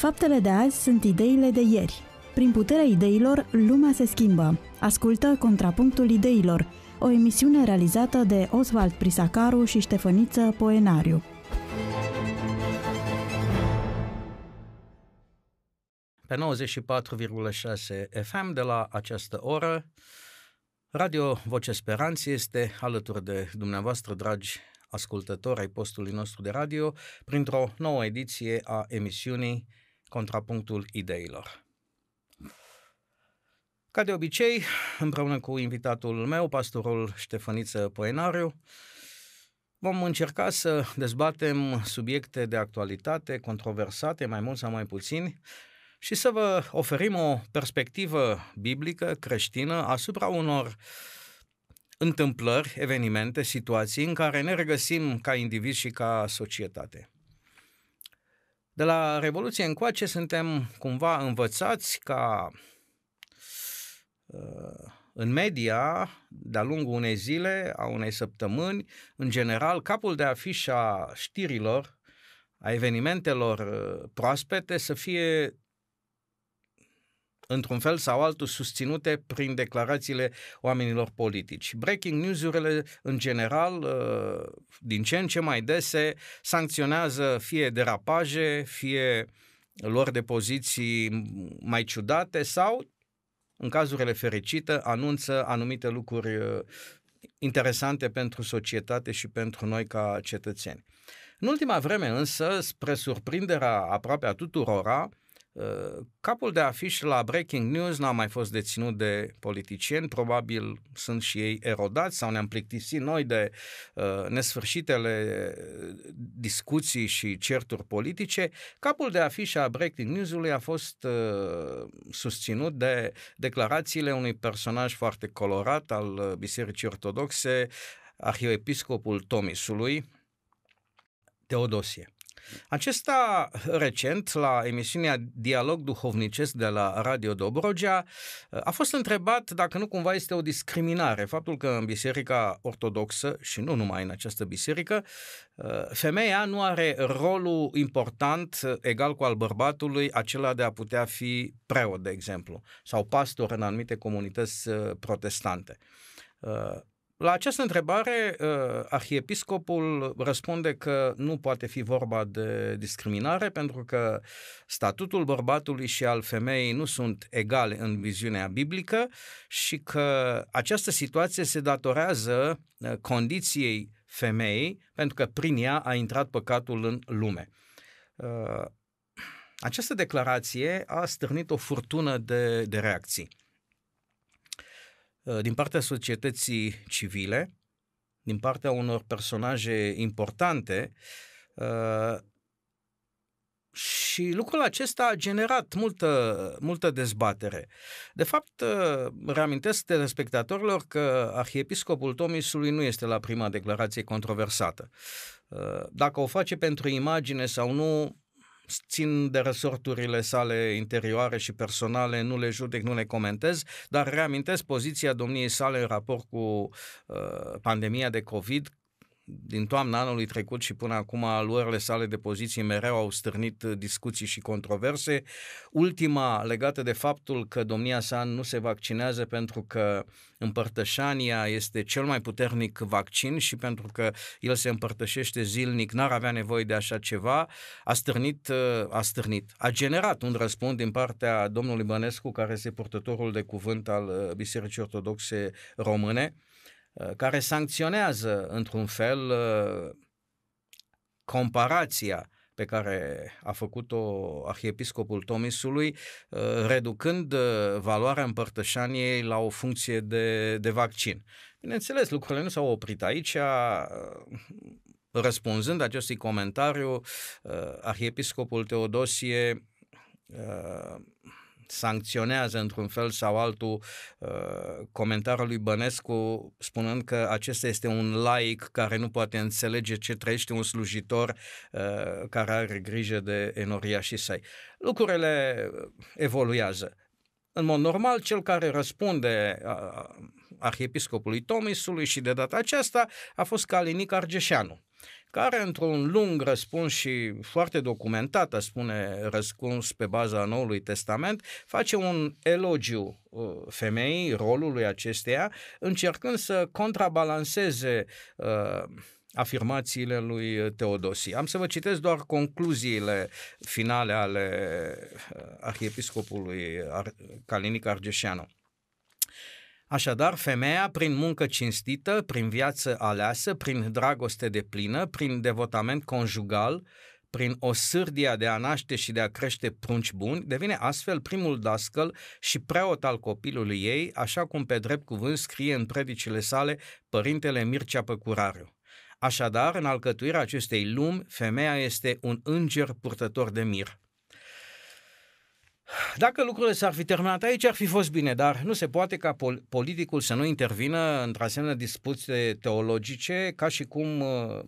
Faptele de azi sunt ideile de ieri. Prin puterea ideilor, lumea se schimbă. Ascultă Contrapunctul Ideilor, o emisiune realizată de Oswald Prisacaru și Ștefăniță Poenariu. Pe 94,6 FM de la această oră, Radio Voce Speranței este alături de dumneavoastră, dragi ascultători ai postului nostru de radio, printr-o nouă ediție a emisiunii Contrapunctul Ideilor. Ca de obicei, împreună cu invitatul meu, pastorul Ștefăniță Poenariu, vom încerca să dezbatem subiecte de actualitate, controversate, mai mult sau mai puțin, și să vă oferim o perspectivă biblică, creștină, asupra unor întâmplări, evenimente, situații în care ne regăsim ca indivizi și ca societate. De la Revoluție încoace suntem cumva învățați ca uh, în media, de-a lungul unei zile, a unei săptămâni, în general, capul de afiș a știrilor, a evenimentelor uh, proaspete să fie într-un fel sau altul susținute prin declarațiile oamenilor politici. Breaking news-urile, în general, uh, din ce în ce mai dese, sancționează fie derapaje, fie lor de poziții mai ciudate sau, în cazurile fericite, anunță anumite lucruri uh, interesante pentru societate și pentru noi ca cetățeni. În ultima vreme însă, spre surprinderea aproape a tuturora, Uh, capul de afiș la Breaking News n-a mai fost deținut de politicieni, probabil sunt și ei erodați sau ne-am plictisit noi de uh, nesfârșitele discuții și certuri politice. Capul de afiș a Breaking News-ului a fost uh, susținut de declarațiile unui personaj foarte colorat al uh, Bisericii Ortodoxe, arhiepiscopul Tomisului, Teodosie. Acesta recent, la emisiunea Dialog Duhovnicesc de la Radio Dobrogea, a fost întrebat dacă nu cumva este o discriminare faptul că în Biserica Ortodoxă, și nu numai în această biserică, femeia nu are rolul important egal cu al bărbatului, acela de a putea fi preot, de exemplu, sau pastor în anumite comunități protestante. La această întrebare, uh, arhiepiscopul răspunde că nu poate fi vorba de discriminare pentru că statutul bărbatului și al femeii nu sunt egale în viziunea biblică și că această situație se datorează uh, condiției femeii pentru că prin ea a intrat păcatul în lume. Uh, această declarație a stârnit o furtună de, de reacții. Uh, din partea societății civile, din partea unor personaje importante uh, și lucrul acesta a generat multă, multă dezbatere. De fapt, uh, reamintesc telespectatorilor că arhiepiscopul Tomisului nu este la prima declarație controversată. Dacă o face pentru imagine sau nu, țin de resorturile sale interioare și personale, nu le judec, nu le comentez, dar reamintesc poziția domniei sale în raport cu uh, pandemia de COVID, din toamna anului trecut și până acum luările sale de poziții mereu au stârnit discuții și controverse. Ultima legată de faptul că domnia sa nu se vaccinează pentru că împărtășania este cel mai puternic vaccin și pentru că el se împărtășește zilnic, n-ar avea nevoie de așa ceva, a stârnit, a stârnit, a generat un răspuns din partea domnului Bănescu, care este purtătorul de cuvânt al Bisericii Ortodoxe Române, Uh, care sancționează, într-un fel, uh, comparația pe care a făcut-o arhiepiscopul Tomisului, uh, reducând valoarea împărtășaniei la o funcție de, de vaccin. Bineînțeles, lucrurile nu s-au oprit aici. Răspunzând acestui comentariu, arhiepiscopul Teodosie sancționează într-un fel sau altul uh, comentariul lui Bănescu spunând că acesta este un laic care nu poate înțelege ce trăiește un slujitor uh, care are grijă de enoriașii săi. Lucrurile evoluează. În mod normal, cel care răspunde arhiepiscopului Tomisului și de data aceasta a fost Calinic Argeșeanu care într-un lung răspuns și foarte documentat, spune răspuns pe baza Noului Testament, face un elogiu uh, femeii, rolului acesteia, încercând să contrabalanceze uh, afirmațiile lui Teodosie. Am să vă citesc doar concluziile finale ale uh, arhiepiscopului Calinic Argeșeanu. Așadar, femeia, prin muncă cinstită, prin viață aleasă, prin dragoste de plină, prin devotament conjugal, prin o sârdia de a naște și de a crește prunci buni, devine astfel primul dascăl și preot al copilului ei, așa cum pe drept cuvânt scrie în predicile sale părintele Mircea Păcurariu. Așadar, în alcătuirea acestei lumi, femeia este un înger purtător de mir. Dacă lucrurile s-ar fi terminat aici, ar fi fost bine, dar nu se poate ca pol- politicul să nu intervină într asemenea dispuții teologice, ca și cum uh,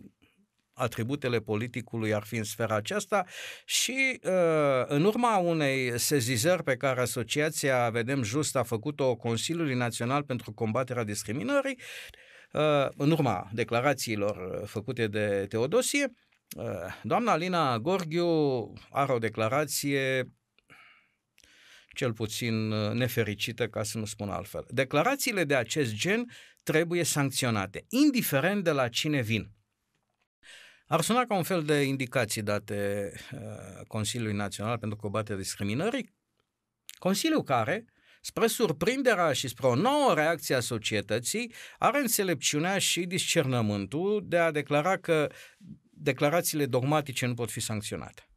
atributele politicului ar fi în sfera aceasta și uh, în urma unei sezizări pe care asociația Vedem Just a făcut-o Consiliului Național pentru combaterea discriminării, uh, în urma declarațiilor făcute de Teodosie, doamna Alina Gorghiu are o declarație cel puțin uh, nefericită, ca să nu spun altfel. Declarațiile de acest gen trebuie sancționate, indiferent de la cine vin. Ar suna ca un fel de indicații date uh, Consiliului Național pentru combaterea discriminării, Consiliul care, spre surprinderea și spre o nouă reacție a societății, are înțelepciunea și discernământul de a declara că declarațiile dogmatice nu pot fi sancționate.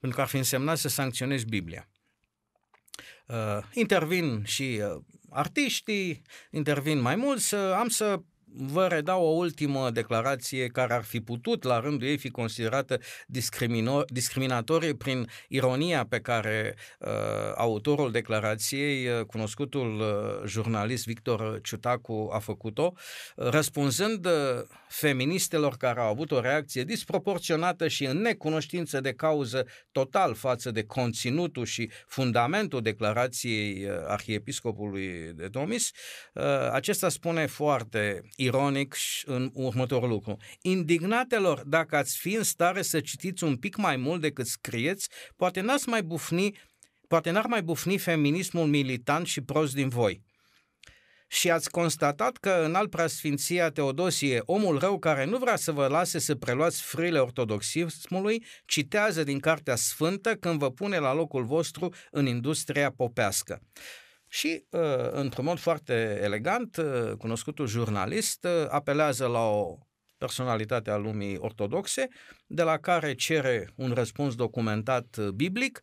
Pentru că ar fi însemnat să sancționezi Biblia. Uh, intervin și uh, artiștii, intervin mai mulți, uh, am să vă redau o ultimă declarație care ar fi putut la rândul ei fi considerată discriminatorie prin ironia pe care uh, autorul declarației, uh, cunoscutul uh, jurnalist Victor Ciutacu a făcut-o, uh, răspunzând uh, feministelor care au avut o reacție disproporționată și în necunoștință de cauză total față de conținutul și fundamentul declarației uh, arhiepiscopului de Domis, uh, acesta spune foarte ironic în următorul lucru. Indignatelor, dacă ați fi în stare să citiți un pic mai mult decât scrieți, poate n-ați mai bufni, poate n-ar mai bufni feminismul militant și prost din voi. Și ați constatat că în al preasfinția Teodosie, omul rău care nu vrea să vă lase să preluați frile ortodoxismului, citează din Cartea Sfântă când vă pune la locul vostru în industria popească. Și, uh, într-un mod foarte elegant, uh, cunoscutul jurnalist uh, apelează la o personalitate a lumii ortodoxe, de la care cere un răspuns documentat biblic,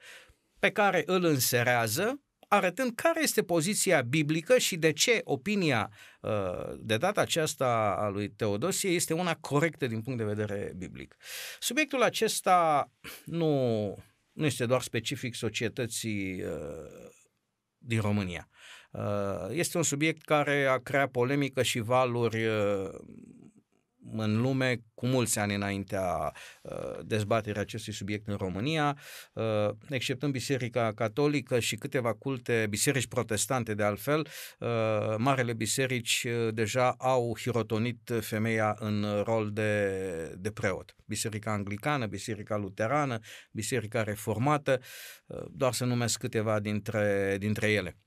pe care îl înserează, arătând care este poziția biblică și de ce opinia de data aceasta a lui Teodosie este una corectă din punct de vedere biblic. Subiectul acesta nu, nu este doar specific societății din România. Uh, este un subiect care a creat polemică și valuri uh, în lume cu mulți ani înaintea uh, dezbaterii acestui subiect în România, exceptând Biserica Catolică și câteva culte, biserici protestante de altfel, marele biserici deja au hirotonit femeia în rol de, de preot. Biserica Anglicană, Biserica Luterană, Biserica Reformată, doar să numesc câteva dintre, dintre ele.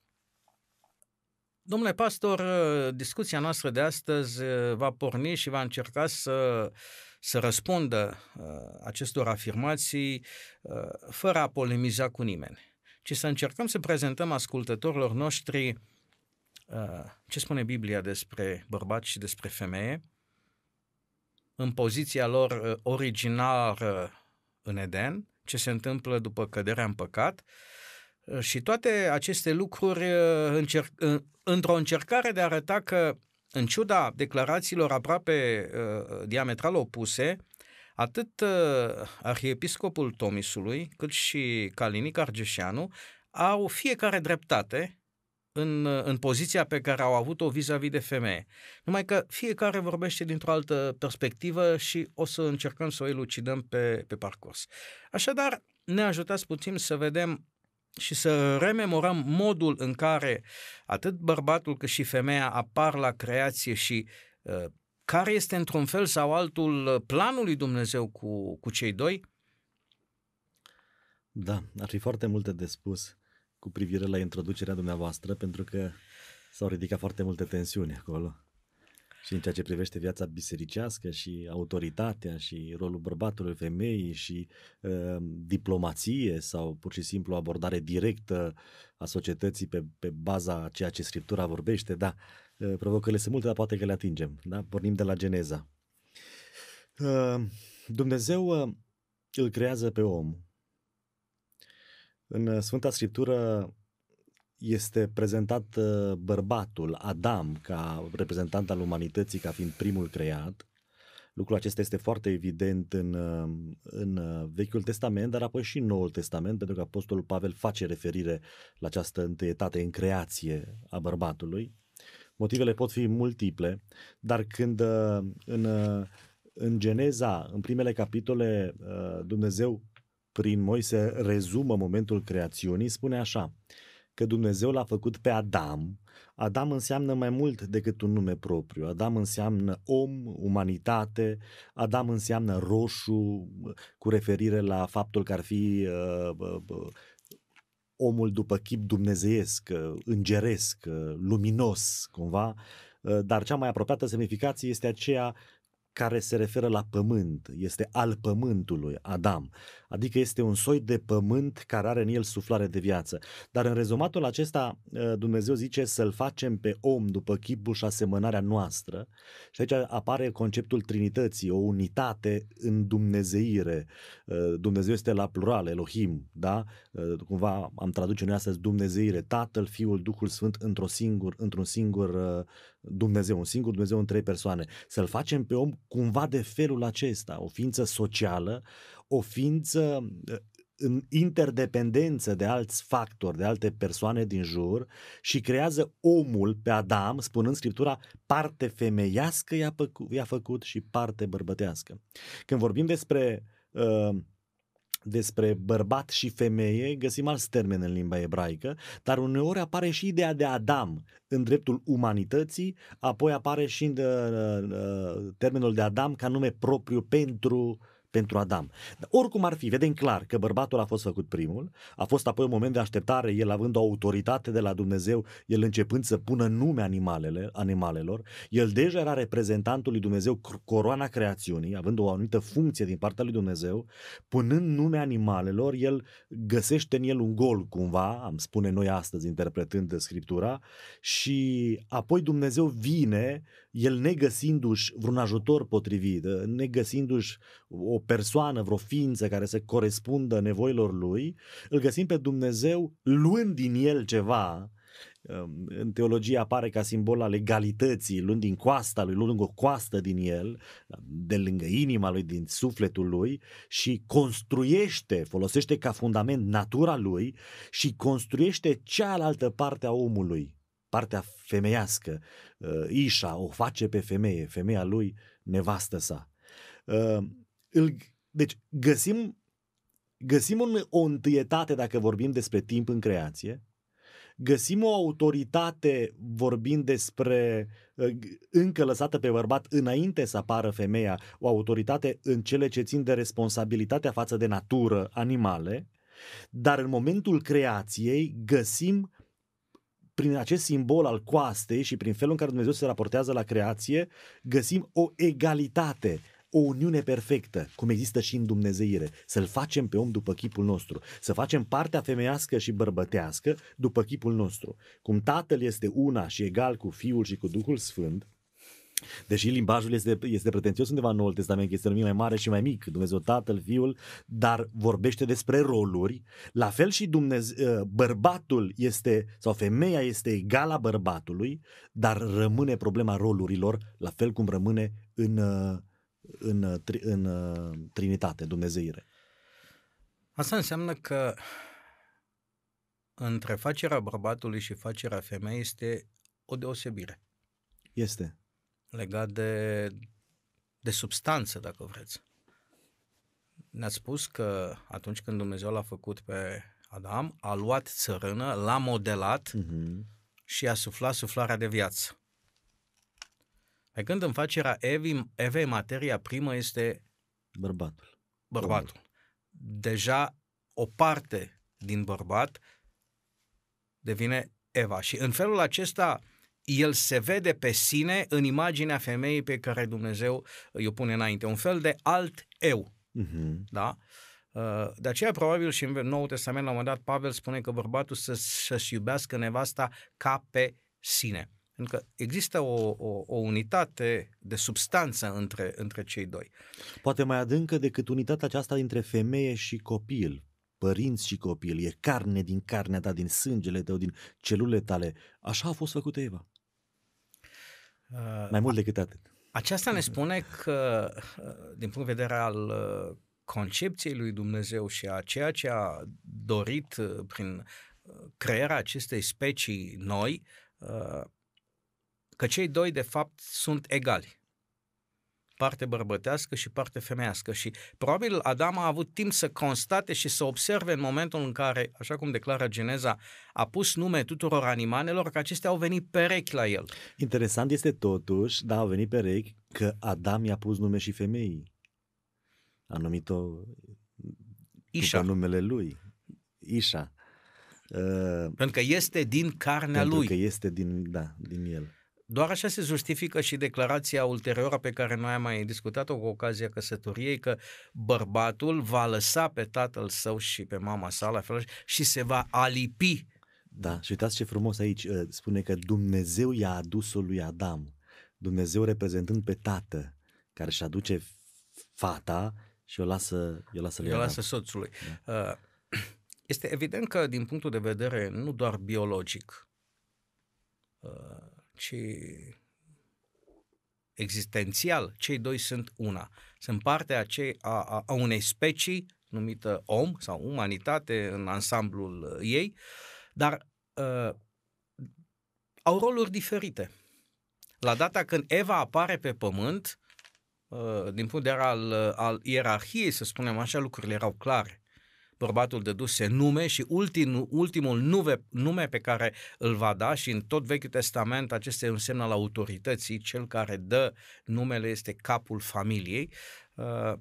Domnule pastor, discuția noastră de astăzi uh, va porni și va încerca să, să răspundă uh, acestor afirmații uh, fără a polemiza cu nimeni, ci să încercăm să prezentăm ascultătorilor noștri ce spune Biblia despre bărbat și despre femeie, în poziția lor originală în Eden, ce se întâmplă după căderea în păcat, și toate aceste lucruri încerc, într-o încercare de a arăta că, în ciuda declarațiilor aproape uh, diametral opuse, atât uh, arhiepiscopul Tomisului, cât și Calinic Argeșeanu au fiecare dreptate în, în poziția pe care au avut-o vis-a-vis de femeie. Numai că fiecare vorbește dintr-o altă perspectivă și o să încercăm să o elucidăm pe, pe parcurs. Așadar, ne ajutați puțin să vedem și să rememorăm modul în care atât bărbatul cât și femeia apar la creație și uh, care este într-un fel sau altul planul lui Dumnezeu cu, cu cei doi? Da, ar fi foarte multe de spus cu privire la introducerea dumneavoastră, pentru că s-au ridicat foarte multe tensiuni acolo. Și în ceea ce privește viața bisericească și autoritatea și rolul bărbatului, femeii și uh, diplomație sau pur și simplu abordare directă a societății pe, pe baza ceea ce Scriptura vorbește, da, uh, provocările sunt multe, dar poate că le atingem. Da? Pornim de la Geneza. Uh, Dumnezeu uh, îl creează pe om. În Sfânta Scriptură este prezentat uh, bărbatul, Adam, ca reprezentant al umanității, ca fiind primul creat. Lucrul acesta este foarte evident în, uh, în uh, Vechiul Testament, dar apoi și în Noul Testament, pentru că Apostolul Pavel face referire la această întâietate în creație a bărbatului. Motivele pot fi multiple, dar când în, în Geneza, în primele capitole, Dumnezeu prin Moise rezumă momentul creațiunii, spune așa, că Dumnezeu l-a făcut pe Adam. Adam înseamnă mai mult decât un nume propriu. Adam înseamnă om, umanitate, Adam înseamnă roșu, cu referire la faptul că ar fi uh, uh, omul după chip dumnezeiesc, uh, îngeresc, uh, luminos, cumva, uh, dar cea mai apropiată semnificație este aceea care se referă la pământ, este al pământului, Adam, adică este un soi de pământ care are în el suflare de viață. Dar în rezumatul acesta ă, Dumnezeu zice să-l facem pe om după chipul și asemănarea noastră și aici apare conceptul Trinității, o unitate în Dumnezeire. Ă, Dumnezeu este la plural, Elohim, da? Ă, cumva am traduce noi astăzi Dumnezeire, Tatăl, Fiul, Duhul Sfânt într-o singur, într-un singur Dumnezeu, un singur Dumnezeu în trei persoane. Să-l facem pe om cumva de felul acesta, o ființă socială, o ființă în interdependență de alți factori, de alte persoane din jur și creează omul pe Adam, spunând Scriptura, parte femeiască i-a, făcut, i-a făcut și parte bărbătească. Când vorbim despre uh, despre bărbat și femeie, găsim alți termeni în limba ebraică, dar uneori apare și ideea de Adam în dreptul umanității, apoi apare și în, uh, uh, termenul de Adam ca nume propriu pentru pentru Adam. Dar oricum ar fi, vedem clar că bărbatul a fost făcut primul, a fost apoi un moment de așteptare, el având o autoritate de la Dumnezeu, el începând să pună nume animalele, animalelor, el deja era reprezentantul lui Dumnezeu, coroana creațiunii, având o anumită funcție din partea lui Dumnezeu, punând nume animalelor, el găsește în el un gol cumva, am spune noi astăzi interpretând Scriptura, și apoi Dumnezeu vine, el negăsindu-și vreun ajutor potrivit, negăsindu-și o persoană, vreo ființă care să corespundă nevoilor lui, îl găsim pe Dumnezeu luând din el ceva, um, în teologie apare ca simbol al egalității, luând din coasta lui, luând o coastă din el, de lângă inima lui, din sufletul lui și construiește, folosește ca fundament natura lui și construiește cealaltă parte a omului, partea femeiască, uh, Ișa o face pe femeie, femeia lui, nevastă sa. Uh, îl, deci găsim, găsim un, o întâietate dacă vorbim despre timp în creație, găsim o autoritate vorbind despre uh, încă lăsată pe bărbat înainte să apară femeia, o autoritate în cele ce țin de responsabilitatea față de natură, animale, dar în momentul creației găsim prin acest simbol al coastei și prin felul în care Dumnezeu se raportează la creație, găsim o egalitate o uniune perfectă, cum există și în Dumnezeire, să-l facem pe om după chipul nostru, să facem partea femeiască și bărbătească după chipul nostru. Cum Tatăl este una și egal cu Fiul și cu Duhul Sfânt, Deși limbajul este, este pretențios undeva în Noul Testament, că este numit mai mare și mai mic, Dumnezeu Tatăl, Fiul, dar vorbește despre roluri. La fel și Dumnezeu, bărbatul este, sau femeia este egală bărbatului, dar rămâne problema rolurilor, la fel cum rămâne în, în, în, în uh, Trinitate, Dumnezeire. Asta înseamnă că între facerea bărbatului și facerea femeii este o deosebire. Este. Legat de, de substanță, dacă vreți. Ne-ați spus că atunci când Dumnezeu l-a făcut pe Adam, a luat țărână, l-a modelat uh-huh. și a suflat suflarea de viață. Pe când în facerea Evei, Evei materia primă este Bărbatul. bărbatul. Deja o parte din bărbat devine Eva și în felul acesta el se vede pe sine în imaginea femeii pe care Dumnezeu i-o pune înainte, un fel de alt eu. Uh-huh. Da? Uh, De aceea, probabil, și în Noul Testament, la un moment dat, Pavel spune că bărbatul să, să-și iubească nevasta ca pe sine. Pentru că există o, o, o unitate de substanță între, între cei doi. Poate mai adâncă decât unitatea aceasta dintre femeie și copil, părinți și copil, e carne din carnea ta, din sângele tău, din celulele tale. Așa a fost făcută Eva. Uh, Mai mult decât atât. Aceasta ne spune că, uh, din punct de vedere al uh, concepției lui Dumnezeu și a ceea ce a dorit uh, prin uh, crearea acestei specii noi, uh, că cei doi, de fapt, sunt egali. Parte bărbătească și parte femeiască. Și probabil Adam a avut timp să constate și să observe în momentul în care, așa cum declară Geneza, a pus nume tuturor animalelor, că acestea au venit perechi la el. Interesant este totuși, da, a venit perechi, că Adam i-a pus nume și femeii. A numit-o Ișa, după numele lui. Ișa. Uh, pentru că este din carnea pentru lui. că este din, da, din el. Doar așa se justifică și declarația ulterioară pe care noi am mai discutat-o cu ocazia căsătoriei, că bărbatul va lăsa pe tatăl său și pe mama sa la fel și se va alipi. Da, și uitați ce frumos aici uh, spune că Dumnezeu i-a adus-o lui Adam. Dumnezeu reprezentând pe tată, care își aduce fata și o lasă, o lasă lui El Adam. lasă soțului. Uh, Este evident că din punctul de vedere nu doar biologic, uh, ci existențial, cei doi sunt una. Sunt parte a, cei, a, a, a unei specii numită om sau umanitate în ansamblul uh, ei, dar uh, au roluri diferite. La data când Eva apare pe pământ, uh, din punct de vedere al, uh, al ierarhiei, să spunem așa, lucrurile erau clare. Bărbatul dăduse nume și ultim, ultimul nume, nume pe care îl va da și în tot Vechiul Testament acesta e un semn al autorității, cel care dă numele este capul familiei. Uh,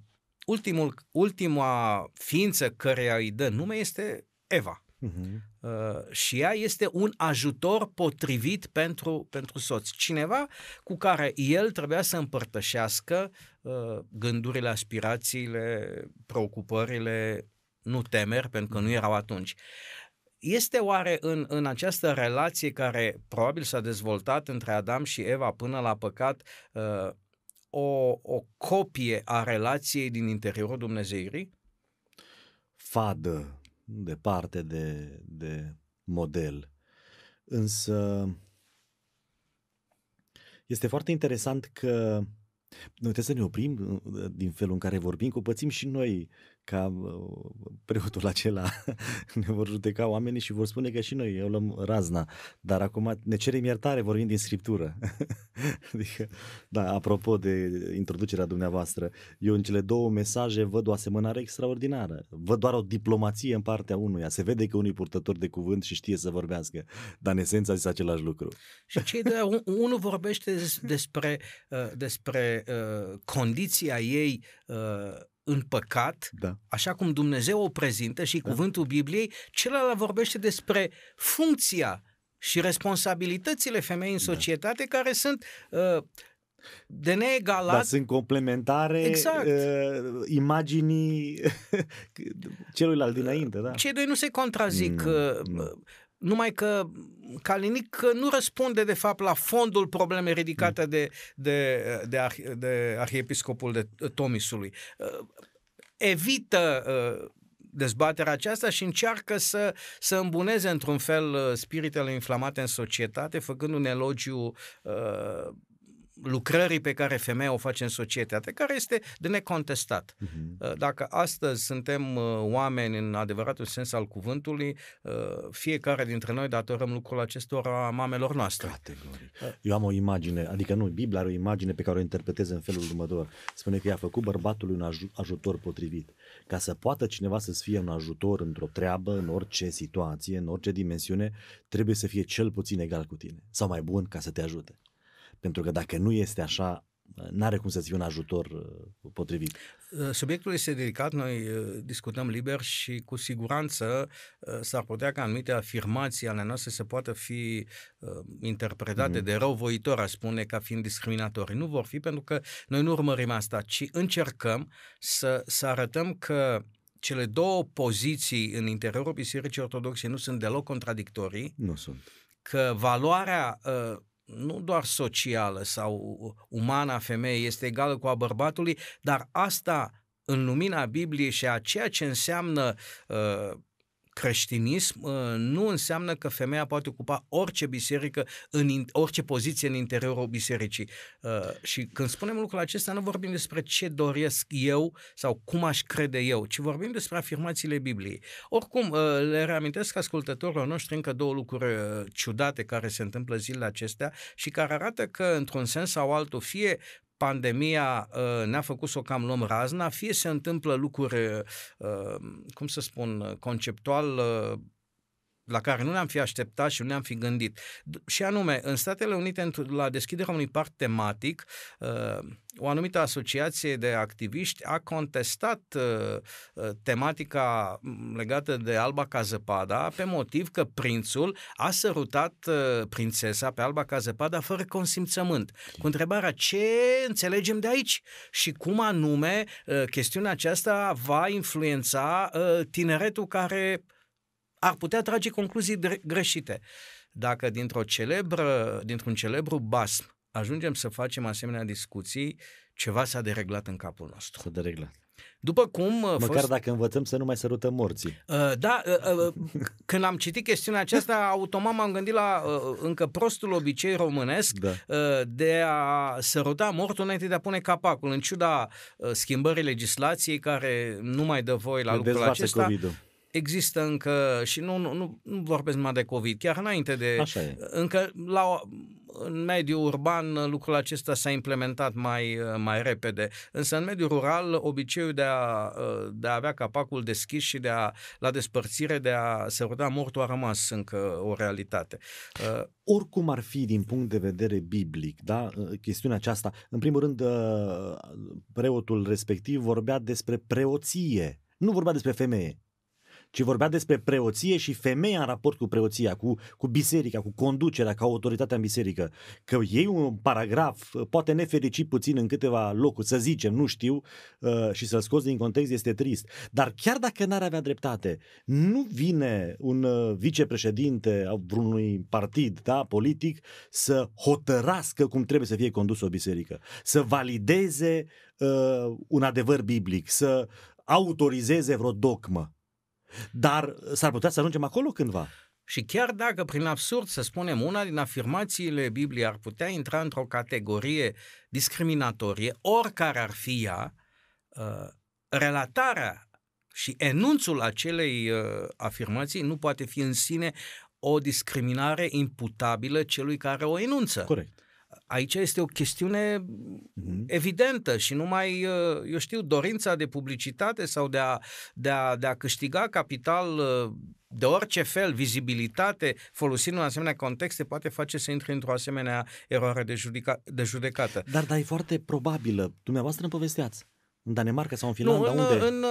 ultimul, ultima ființă care îi dă nume este Eva. Uh-huh. Uh, și ea este un ajutor potrivit pentru, pentru soț. Cineva cu care el trebuia să împărtășească uh, gândurile, aspirațiile, preocupările, nu temeri, pentru că nu erau atunci. Este oare în, în această relație care probabil s-a dezvoltat între Adam și Eva până la păcat uh, o, o copie a relației din interiorul Dumnezeirii? Fadă, departe de, de model. Însă este foarte interesant că noi trebuie să ne oprim uh, din felul în care vorbim, că o pățim și noi ca uh, preotul acela ne vor judeca oamenii și vor spune că și noi eu luăm razna. Dar acum ne cerem iertare, vorbim din Scriptură. adică, da, apropo de introducerea dumneavoastră, eu în cele două mesaje văd o asemănare extraordinară. Văd doar o diplomație în partea unuia. Se vede că unul e purtător de cuvânt și știe să vorbească, dar în esență a zis același lucru. Și cei doi, un- unul vorbește des- despre, uh, despre uh, condiția ei uh, în păcat, Da. așa cum Dumnezeu o prezintă și Da. cuvântul Bibliei, celălalt vorbește despre funcția și responsabilitățile femeii în Da. societate care sunt uh, de neegalat. Dar sunt complementare Exact. uh, imaginii celuilalt dinainte, da? Cei doi nu se contrazic, Nu, uh, nu. Numai că Calinic nu răspunde de fapt la fondul problemei ridicate de, de, de, arhi, de arhiepiscopul de Tomisului. Uh, Evită uh, dezbaterea aceasta și încearcă să, să îmbuneze într-un fel uh, spiritele inflamate în societate, făcând un elogiu uh, lucrării pe care femeia o face în societate, care este de necontestat. Mhm. Dacă astăzi suntem uh, oameni în adevăratul sens al cuvântului, uh, fiecare dintre noi datorăm lucrul acestora mamelor noastre. Categoric. Eu am o imagine, adică nu, Biblia are o imagine pe care o interpretez în felul următor. Spune că i-a făcut bărbatului un aj- ajutor potrivit. Ca să poată cineva să-ți fie un ajutor într-o treabă, în orice situație, în orice dimensiune, trebuie să fie cel puțin egal cu tine. Sau mai bun ca să te ajute. Pentru că dacă nu este așa, n-are cum să fie un ajutor uh, potrivit. Uh, subiectul este delicat, noi uh, discutăm liber și cu siguranță s-ar putea ca anumite afirmații ale noastre să poată fi interpretate mm-hmm. de răuvoitor, a spune, ca fiind discriminatorii. Nu vor fi pentru că noi nu urmărim asta, ci încercăm să, să arătăm că cele două poziții în interiorul Bisericii Ortodoxe nu sunt deloc contradictorii. Nu sunt. Că valoarea uh, nu doar socială sau umană a femeii este egală cu a bărbatului, dar asta în lumina Bibliei și a ceea ce înseamnă uh, creștinism uh, nu înseamnă că femeia poate ocupa orice biserică, în orice poziție în interiorul bisericii. Uh, și când spunem lucrul acesta, nu vorbim despre ce doresc eu sau cum aș crede eu, ci vorbim despre afirmațiile Bibliei. Oricum, uh, le reamintesc ascultătorilor noștri încă două lucruri ciudate care se întâmplă zilele acestea și care arată că, într-un sens sau altul, fie pandemia uh, ne-a făcut să o cam luăm razna, fie se întâmplă lucruri, uh, cum să spun, conceptual uh, la care nu ne-am fi așteptat și nu ne-am fi gândit. Și anume, în Statele Unite, la deschiderea unui parc tematic, uh, o anumită asociație de activiști a contestat uh, uh, tematica legată de Alba Cazăpada pe motiv că prințul a sărutat prințesa pe Alba Cazăpada fără consimțământ. Cu întrebarea ce înțelegem de aici și cum anume chestiunea aceasta va influența tineretul care ar putea trage concluzii greșite. Dacă dintr-o celebră, dintr-un celebru basm ajungem să facem asemenea discuții, ceva s-a dereglat în capul nostru. S-a dereglat. După cum... Uh, Măcar fost... dacă învățăm să nu mai sărutăm morții. Uh, da, uh, uh, când am citit chestiunea aceasta, automat m-am gândit la uh, încă prostul obicei românesc da. uh, de a săruta mortul înainte de a pune capacul, în ciuda uh, schimbării legislației care nu mai dă voie la lucrul acesta. COVID-ul există încă, și nu, nu, nu, nu vorbesc numai de COVID, chiar înainte de... Așa e. Încă la, în mediul urban lucrul acesta s-a implementat mai, mai repede, însă în mediul rural obiceiul de a, de a avea capacul deschis și de a, la despărțire de a se ruda mortul a rămas încă o realitate. Uh, Oricum ar fi din punct de vedere biblic, da, chestiunea aceasta, în primul rând preotul respectiv vorbea despre preoție, nu vorbea despre femeie ci vorbea despre preoție și femeia în raport cu preoția, cu, cu biserica, cu conducerea, ca autoritatea în biserică. Că ei un paragraf, poate nefericit puțin în câteva locuri, să zicem, nu știu, uh, și să-l scoți din context este trist. Dar chiar dacă n-ar avea dreptate, nu vine un uh, vicepreședinte a vreunui partid da, politic să hotărască cum trebuie să fie condusă o biserică, să valideze uh, un adevăr biblic, să autorizeze vreo dogmă. Dar s-ar putea să ajungem acolo cândva. Și chiar dacă, prin absurd, să spunem, una din afirmațiile Bibliei ar putea intra într-o categorie discriminatorie, oricare ar fi ea, uh, relatarea și enunțul acelei uh, afirmații nu poate fi în sine o discriminare imputabilă celui care o enunță. Corect. Aici este o chestiune mm-hmm. evidentă și numai, uh, eu știu, dorința de publicitate sau de a, de a, de a câștiga capital uh, de orice fel, vizibilitate, folosind un asemenea contexte, poate face să intri într-o asemenea eroare de, judica, de judecată. Dar, dar e foarte probabilă. Dumneavoastră îmi povesteați. În Danemarca sau în Finlanda? Nu, în, unde? În,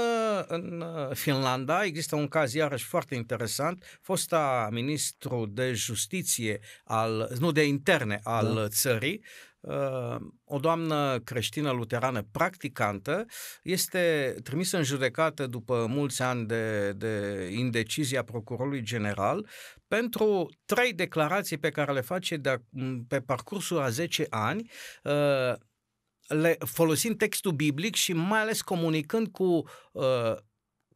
în Finlanda există un caz iarăși foarte interesant. Fosta ministru de justiție, al, nu de interne al da. țării, uh, o doamnă creștină luterană practicantă este trimisă în judecată după mulți ani de, de indecizia procurorului general pentru trei declarații pe care le face de, pe parcursul a 10 ani uh, le, folosind textul biblic și mai ales comunicând cu uh,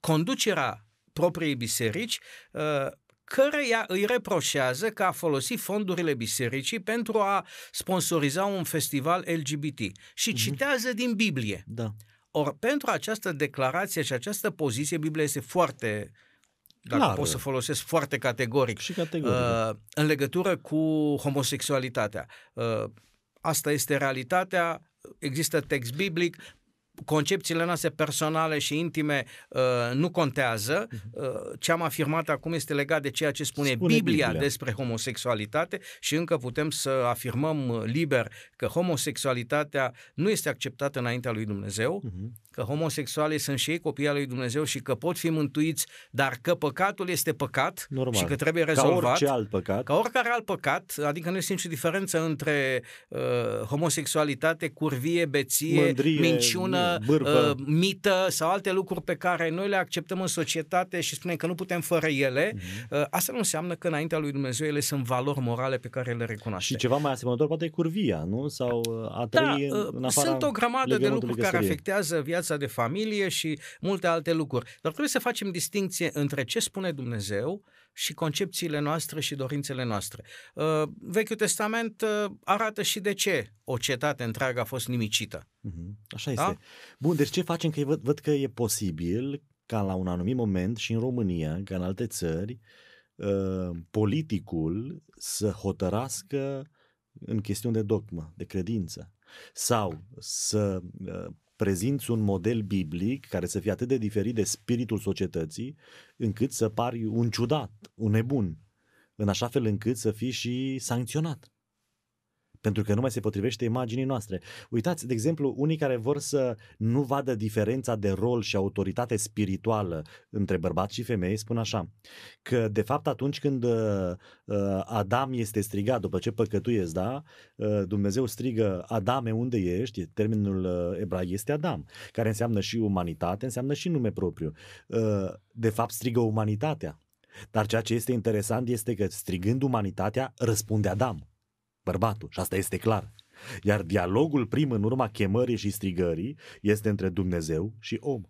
conducerea propriei biserici, uh, căreia îi reproșează că a folosit fondurile bisericii pentru a sponsoriza un festival LGBT. Și uh-huh. citează din Biblie. Da. Or, pentru această declarație și această poziție, Biblia este foarte dacă Clar. pot să folosesc foarte categoric, și categoric. Uh, în legătură cu homosexualitatea. Uh, asta este realitatea, există text biblic, concepțiile noastre personale și intime uh, nu contează. Mhm. Uh, ce am afirmat acum este legat de ceea ce spune, spune Biblia, Biblia despre homosexualitate și încă putem să afirmăm liber că homosexualitatea nu este acceptată înaintea lui Dumnezeu, uh-huh. Că homosexualii sunt și ei copii al lui Dumnezeu și că pot fi mântuiți, dar că păcatul este păcat Normal. și că trebuie rezolvat. Ca orice alt păcat. Ca oricare alt păcat, adică nu este nicio diferență între uh, homosexualitate, curvie, beție, Mândrie, minciună, uh, mită sau alte lucruri pe care noi le acceptăm în societate și spunem că nu putem fără ele. Uh-huh. Uh, asta nu înseamnă că înaintea lui Dumnezeu ele sunt valori morale pe care le recunoaște. Și ceva mai asemănător poate e curvia, nu? Sau uh, a trăi da, în afara Sunt o grămadă de lucruri care afectează viața de familie și multe alte lucruri. Dar trebuie să facem distinție între ce spune Dumnezeu și concepțiile noastre și dorințele noastre. Uh, Vechiul Testament uh, arată și de ce o cetate întreagă a fost nimicită. Mm-hmm. Așa da? este. Bun, deci ce facem? Că văd, văd că e posibil ca la un anumit moment și în România, ca în alte țări, uh, politicul să hotărască în chestiuni de dogmă, de credință, sau să prezinți un model biblic care să fie atât de diferit de spiritul societății, încât să pari un ciudat, un nebun, în așa fel încât să fii și sancționat pentru că nu mai se potrivește imaginii noastre. Uitați, de exemplu, unii care vor să nu vadă diferența de rol și autoritate spirituală între bărbați și femei spun așa, că de fapt atunci când uh, uh Adam este strigat după ce păcătuiesc, da, uh, Dumnezeu strigă Adame unde ești, termenul uh, ebraic este Adam, care înseamnă și umanitate, înseamnă și nume propriu. Uh, de fapt strigă umanitatea. Dar ceea ce este interesant este că strigând umanitatea răspunde Adam bărbatul și asta este clar. Iar dialogul prim în urma chemării și strigării este între Dumnezeu și om.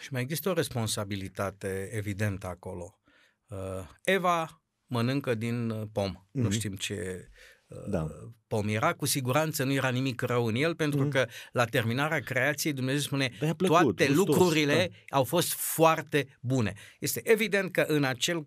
Și mai există o responsabilitate evidentă acolo. Uh, Eva mănâncă din uh, pom. Mm-hmm. Nu mhm. știm ce uh, da. pom era. Cu siguranță nu era nimic rău în el, pentru mm-hmm. că la terminarea creației Dumnezeu spune plăcut, toate gustos, lucrurile da. au fost foarte bune. Este evident că în acel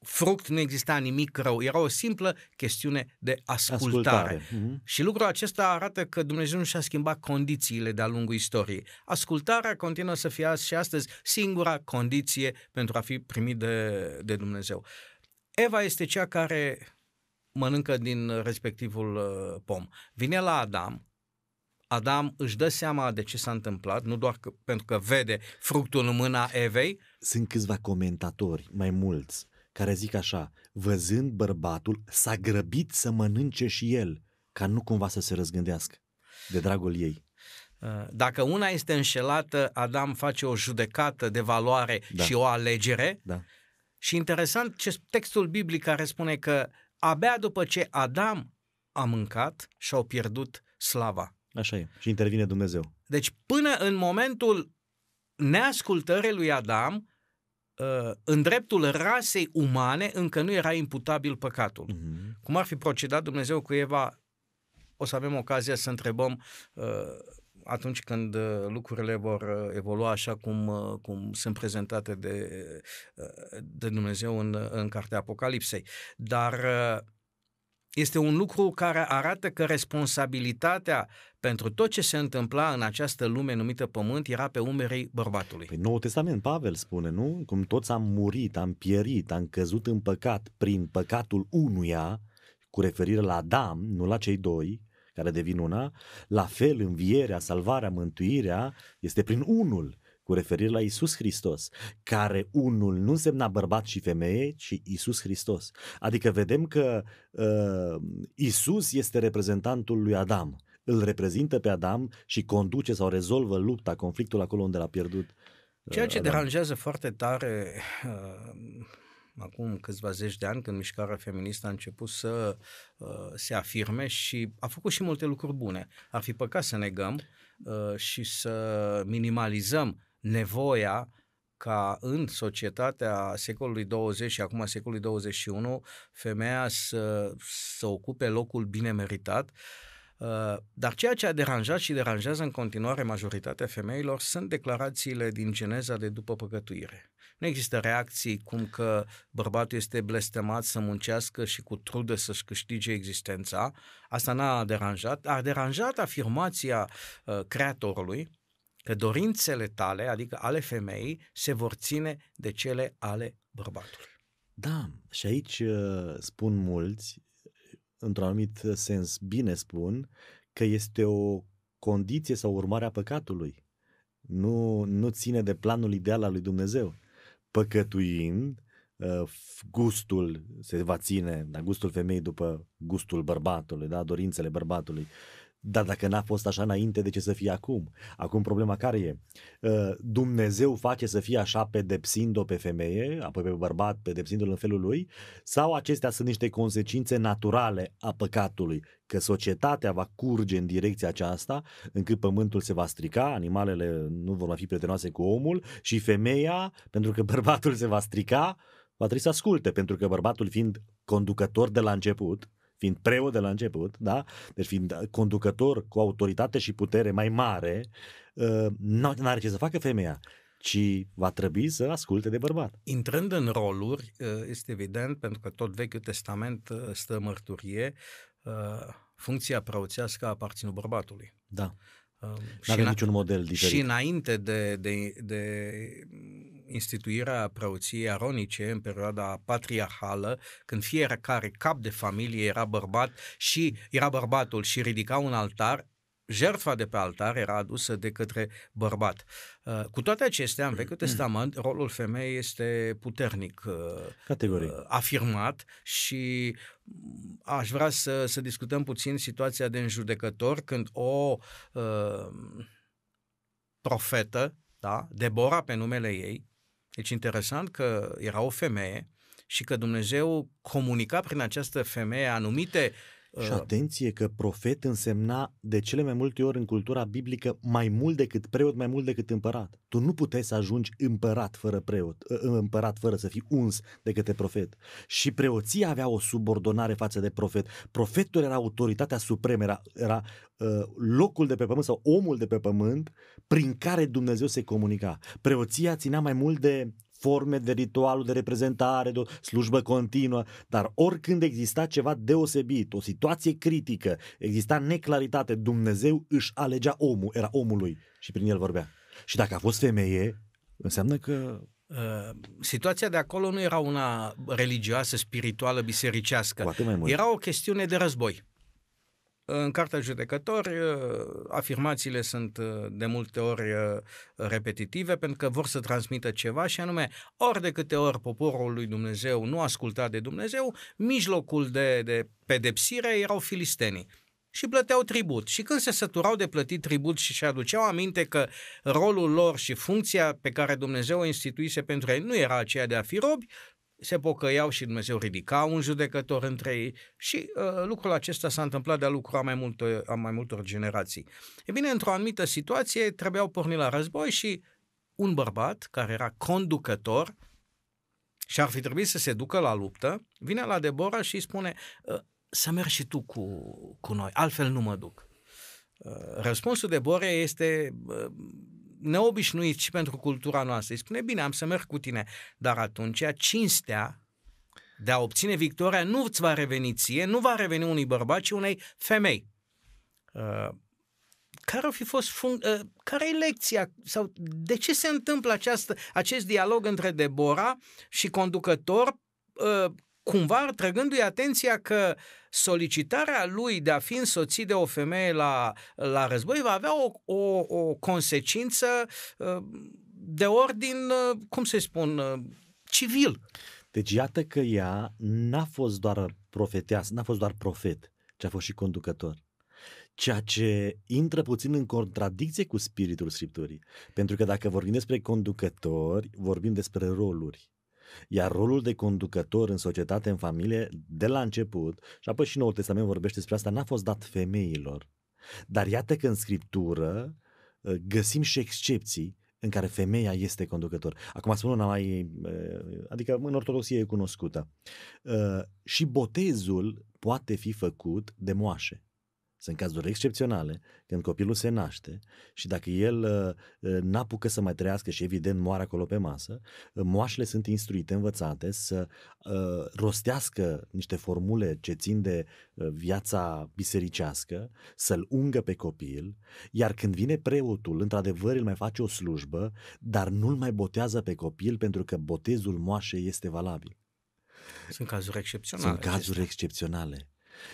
fruct, nu exista nimic rău, era o simplă chestiune de ascultare. ascultare. Mm-hmm. Și lucrul acesta arată că Dumnezeu nu și-a schimbat condițiile de-a lungul istoriei. Ascultarea continuă să fie și astăzi singura condiție pentru a fi primit de, de Dumnezeu. Eva este cea care mănâncă din respectivul uh, pom. Vine la Adam, Adam își dă seama de ce s-a întâmplat, nu doar că, pentru că vede fructul în mâna Evei. Sunt câțiva comentatori, mai mulți, care zic așa, văzând bărbatul, s-a grăbit să mănânce și el, ca nu cumva să se răzgândească de dragul ei. Uh, dacă una este înșelată, Adam face o judecată de valoare da. și o alegere. Da. Și interesant ce textul biblic care spune că abia după ce Adam a mâncat și-au pierdut slava. Așa e. Și intervine Dumnezeu. Deci până în momentul neascultării lui Adam, Uh, în dreptul rasei umane încă nu era imputabil păcatul. Uh-huh. Cum ar fi procedat Dumnezeu cu Eva, o să avem ocazia să întrebăm uh, atunci când uh, lucrurile vor evolua așa cum, cum sunt prezentate de, de Dumnezeu în, în Cartea Apocalipsei. Dar este un lucru care arată că responsabilitatea pentru tot ce se întâmpla în această lume numită Pământ era pe umerii bărbatului. Păi Noul Testament, Pavel spune, nu? Cum toți am murit, am pierit, am căzut în păcat prin păcatul unuia, cu referire la Adam, nu la cei doi, care devin una, la fel învierea, salvarea, mântuirea este prin unul cu referire la Isus Hristos, care unul nu însemna bărbat și femeie, ci Isus Hristos. Adică vedem că uh, Isus este reprezentantul lui Adam, îl reprezintă pe Adam și conduce sau rezolvă lupta, conflictul acolo unde l-a pierdut. Uh, Ceea ce Adam. deranjează foarte tare uh, acum câțiva zeci de ani, când mișcarea feministă a început să uh, se afirme și a făcut și multe lucruri bune. Ar fi păcat să negăm uh, și să minimalizăm nevoia ca în societatea secolului 20 și acum secolului 21 femeia să, să ocupe locul bine meritat. Uh, dar ceea ce a deranjat și deranjează în continuare majoritatea femeilor sunt declarațiile din Geneza de după păcătuire. Nu există reacții cum că bărbatul este blestemat să muncească și cu trudă să-și câștige existența. Asta n-a deranjat. A deranjat afirmația uh, creatorului că dorințele tale, adică ale femeii, se vor ține de cele ale bărbatului. Da, și aici uh, spun mulți, într-un anumit sens bine spun, că este o condiție sau urmare a păcatului. Nu, nu ține de planul ideal al lui Dumnezeu. Păcătuind, uh, gustul se va ține, dar gustul femeii după gustul bărbatului, da? dorințele bărbatului. Dar dacă n-a fost așa înainte, de ce să fie acum? Acum problema care e? Uh, Dumnezeu face să fie așa pedepsind-o pe femeie, apoi pe bărbat, pedepsindu-l în felul lui? Sau acestea sunt niște consecințe naturale a păcatului? Că societatea va curge în direcția aceasta, încât pământul se va strica, animalele nu vor mai fi prietenoase cu omul și femeia, pentru că bărbatul se va strica, va trebui să asculte, pentru că bărbatul fiind conducător de la început, fiind preot de la început, da? deci fiind conducător cu autoritate și putere mai mare, uh, nu are ce să facă femeia ci va trebui să asculte de bărbat. Intrând în roluri, uh, este evident, pentru că tot Vechiul Testament uh, stă mărturie, funcția preoțească a aparținut bărbatului. Da. Nu avem niciun model diferit. Și înainte de, de, de instituirea preoției aronice în perioada patriarhală, când fiecare cap de familie era bărbat și era bărbatul și ridica un altar, jertfa de pe altar era adusă de către bărbat. Uh, cu toate acestea, în Vechiul Testament, rolul femeii este puternic uh, Categoric. Uh, afirmat și aș vrea să, să discutăm puțin situația de înjudecător când o uh, profetă, da, Debora pe numele ei, deci interesant că era o femeie și că Dumnezeu comunica prin această femeie anumite și atenție că profet însemna de cele mai multe ori în cultura biblică mai mult decât preot, mai mult decât împărat. Tu nu puteai să ajungi împărat fără preot, ă, ă, împărat fără să fii uns de către profet. Și preoția avea o subordonare față de profet. Profetul era autoritatea supremă, era, era uh, locul de pe pământ sau omul de pe pământ prin care Dumnezeu se comunica. Preoția ținea mai mult de forme de ritualul de reprezentare, de o slujbă continuă, dar oricând exista ceva deosebit, o situație critică, exista neclaritate, Dumnezeu își alegea omul, era omului și prin el vorbea. Și dacă a fost femeie, înseamnă că Uh, situația de acolo nu era una religioasă, spirituală, bisericească. Era o chestiune de război. În Cartea Judecători, uh, afirmațiile sunt uh, de multe ori uh, repetitive pentru că vor să transmită ceva și anume, ori de câte ori poporul lui Dumnezeu nu asculta de Dumnezeu, mijlocul de, de pedepsire erau filistenii și plăteau tribut. Și când se săturau de plătit tribut și și aduceau aminte că rolul lor și funcția pe care Dumnezeu o instituise pentru ei nu era aceea de a fi robi, se pocăiau și Dumnezeu ridica un judecător între ei și uh, lucrul acesta s-a întâmplat de-a lucru a mai, multor, a mai multor generații. E bine, într-o anumită situație trebuiau porni la război și un bărbat care era conducător și ar fi trebuit să se ducă la luptă, vine la Debora și îi spune uh, să mergi și tu cu, cu noi, altfel nu mă duc. Uh, răspunsul Debora este uh, neobișnuit și pentru cultura noastră. Îi spune, bine, am să merg cu tine, dar atunci cinstea de a obține victoria nu îți va reveni ție, nu va reveni unui bărbat, ci unei femei. Uh, care ar fi fost fun- uh, care e lecția sau de ce se întâmplă această, acest dialog între Debora și conducător uh, cumva trăgându-i atenția că solicitarea lui de a fi însoțit de o femeie la, la război va avea o, o, o consecință uh, de ordin, uh, cum să spun, uh, civil. Deci iată că ea n-a fost doar profeteasă, n-a fost doar profet, ci a fost și conducător ceea ce intră puțin în contradicție cu spiritul Scripturii. Pentru că dacă vorbim despre conducători, vorbim despre roluri. Iar rolul de conducător în societate, în familie, de la început, și apoi și Noul Testament vorbește despre asta, n-a fost dat femeilor. Dar iată că în Scriptură ă, găsim și excepții în care femeia este conducător. Acum spun una mai, ă, adică în ortodoxie e cunoscută. Ă, și botezul poate fi făcut de moașe. Sunt cazuri excepționale când copilul se naște și dacă el uh, uh, n-apucă să mai trăiască și evident moare acolo pe masă, uh, moașele sunt instruite, învățate să uh, rostească niște formule ce țin de uh, viața bisericească, să-l ungă pe copil, iar când vine preotul, într-adevăr îl mai face o slujbă, dar nu-l mai botează pe copil pentru că botezul moașei este valabil. Sunt cazuri excepționale. Sunt cazuri acestea. excepționale.